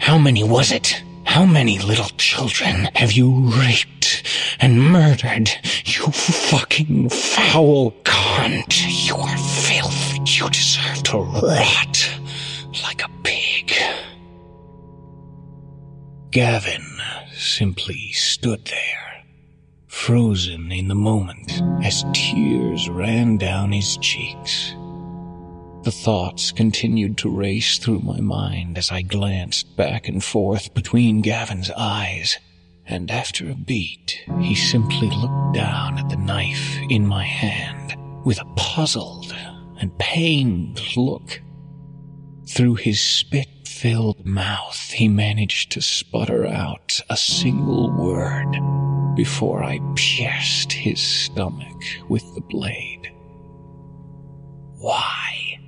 Speaker 4: How many was it? How many little children have you raped and murdered? You fucking foul cunt. You are filth. You deserve to rot like a pig. Gavin simply stood there, frozen in the moment as tears ran down his cheeks. The thoughts continued to race through my mind as I glanced back and forth between Gavin's eyes, and after a beat, he simply looked down at the knife in my hand with a puzzled and pained look. Through his spit filled mouth, he managed to sputter out a single word before I pierced his stomach with the blade. Why?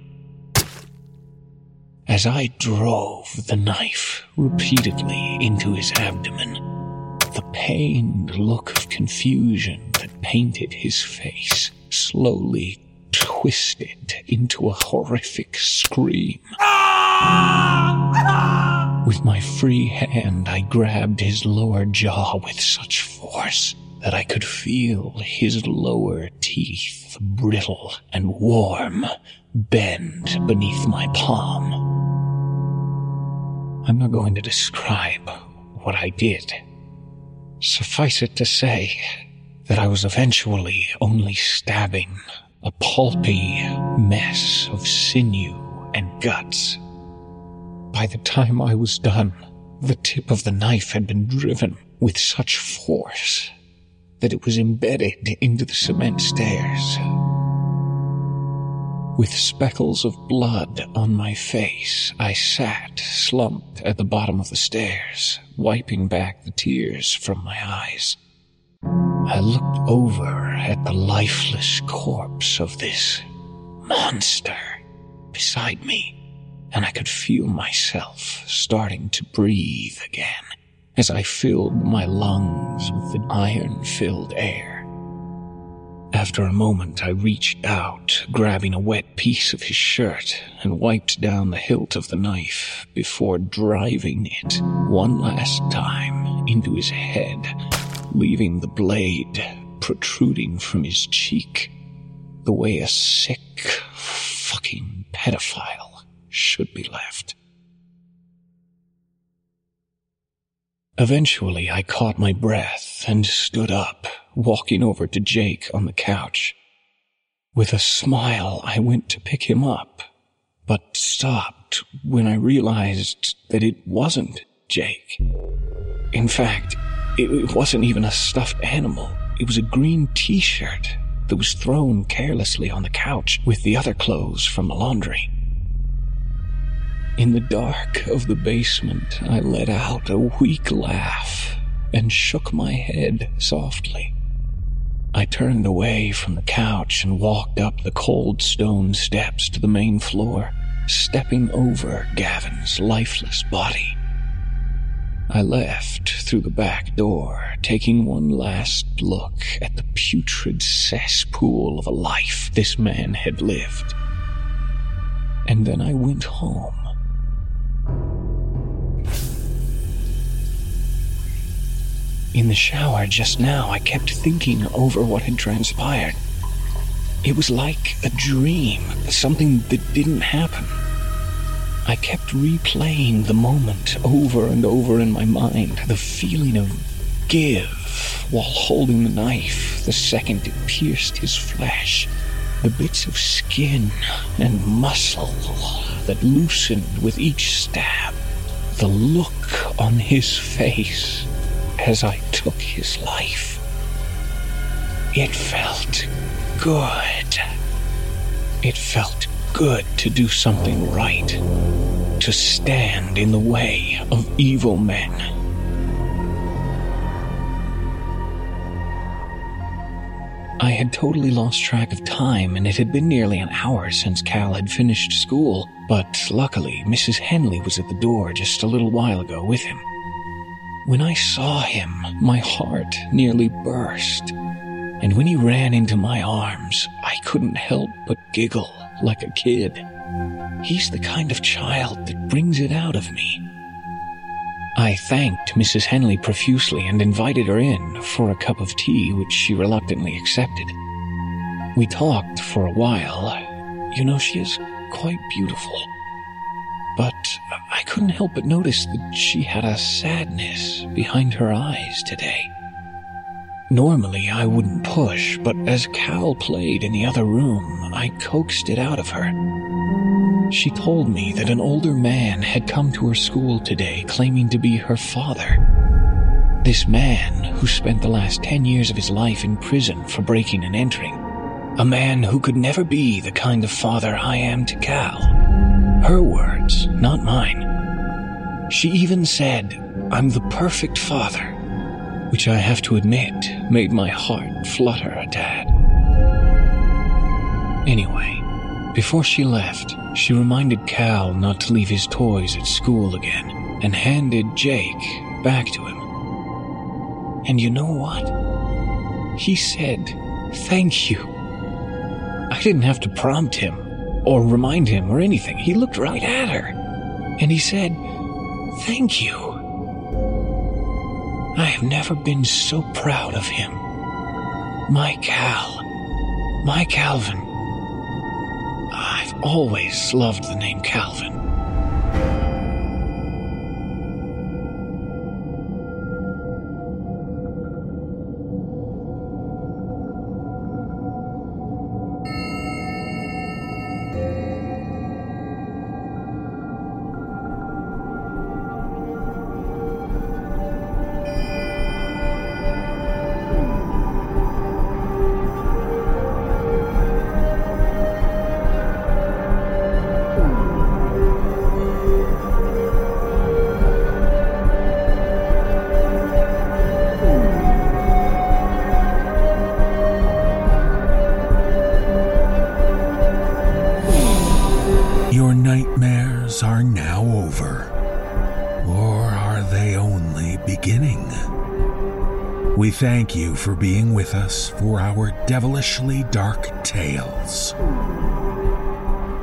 Speaker 4: As I drove the knife repeatedly into his abdomen, the pained look of confusion that painted his face slowly twisted into a horrific scream. With my free hand, I grabbed his lower jaw with such force that I could feel his lower teeth, brittle and warm, bend beneath my palm. I'm not going to describe what I did. Suffice it to say that I was eventually only stabbing a pulpy mess of sinew and guts. By the time I was done, the tip of the knife had been driven with such force that it was embedded into the cement stairs. With speckles of blood on my face, I sat slumped at the bottom of the stairs, wiping back the tears from my eyes. I looked over at the lifeless corpse of this monster beside me, and I could feel myself starting to breathe again as I filled my lungs with the iron filled air. After a moment, I reached out, grabbing a wet piece of his shirt, and wiped down the hilt of the knife before driving it one last time into his head leaving the blade protruding from his cheek the way a sick fucking pedophile should be left. Eventually, I caught my breath and stood up, walking over to Jake on the couch. With a smile, I went to pick him up, but stopped when I realized that it wasn't Jake. In fact, it wasn't even a stuffed animal. It was a green t-shirt that was thrown carelessly on the couch with the other clothes from the laundry. In the dark of the basement, I let out a weak laugh and shook my head softly. I turned away from the couch and walked up the cold stone steps to the main floor, stepping over Gavin's lifeless body. I left through the back door, taking one last look at the putrid cesspool of a life this man had lived. And then I went home. In the shower just now, I kept thinking over what had transpired. It was like a dream, something that didn't happen. I kept replaying the moment over and over in my mind, the feeling of give while holding the knife the second it pierced his flesh, the bits of skin and muscle that loosened with each stab, the look on his face as I took his life. It felt good. It felt good to do something right, to stand in the way of evil men. I had totally lost track of time, and it had been nearly an hour since Cal had finished school, but luckily Mrs. Henley was at the door just a little while ago with him. When I saw him, my heart nearly burst. And when he ran into my arms, I couldn't help but giggle like a kid. He's the kind of child that brings it out of me. I thanked Mrs. Henley profusely and invited her in for a cup of tea, which she reluctantly accepted. We talked for a while. You know, she is quite beautiful but I couldn't help but notice that she had a sadness behind her eyes today. Normally, I wouldn't push, but as Cal played in the other room, I coaxed it out of her. She told me that an older man had come to her school today claiming to be her father. This man, who spent the last ten years of his life in prison for breaking and entering. A man who could never be the kind of father I am to Cal. Her words, not mine. She even said, I'm the perfect father, which I have to admit made my heart flutter a tad. Anyway, before she left, she reminded Cal not to leave his toys at school again and handed Jake back to him. And you know what? He said, Thank you. I didn't have to prompt him or remind him or anything. He looked right at her and he said, Thank you. I have never been so proud of him. My Cal. My Calvin. I've always loved the name Calvin.
Speaker 2: Thank you for being with us for our devilishly dark tales.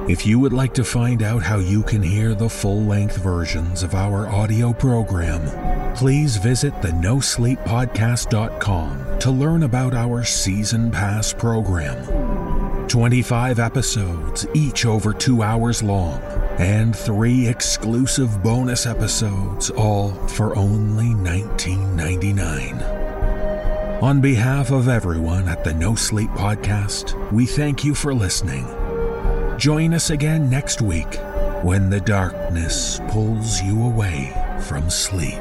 Speaker 2: If you would like to find out how you can hear the full length versions of our audio program, please visit the NoSleepPodcast.com to learn about our season pass program. 25 episodes, each over two hours long, and three exclusive bonus episodes, all for only $19.99. On behalf of everyone at the No Sleep Podcast, we thank you for listening. Join us again next week when the darkness pulls you away from sleep.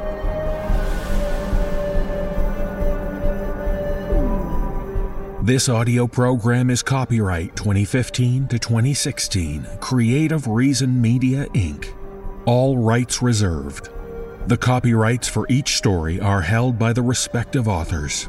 Speaker 2: This audio program is copyright 2015 to 2016, Creative Reason Media Inc. All rights reserved. The copyrights for each story are held by the respective authors.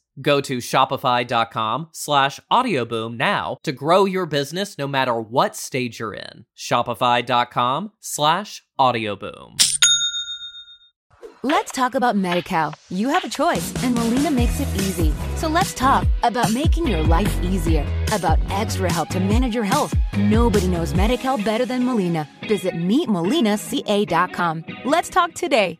Speaker 1: Go to shopify.com slash audioboom now to grow your business no matter what stage you're in. Shopify.com slash audioboom.
Speaker 5: Let's talk about MediCal. You have a choice, and Molina makes it easy. So let's talk about making your life easier, about extra help to manage your health. Nobody knows MediCal better than Molina. Visit meetmolinaca.com. Let's talk today.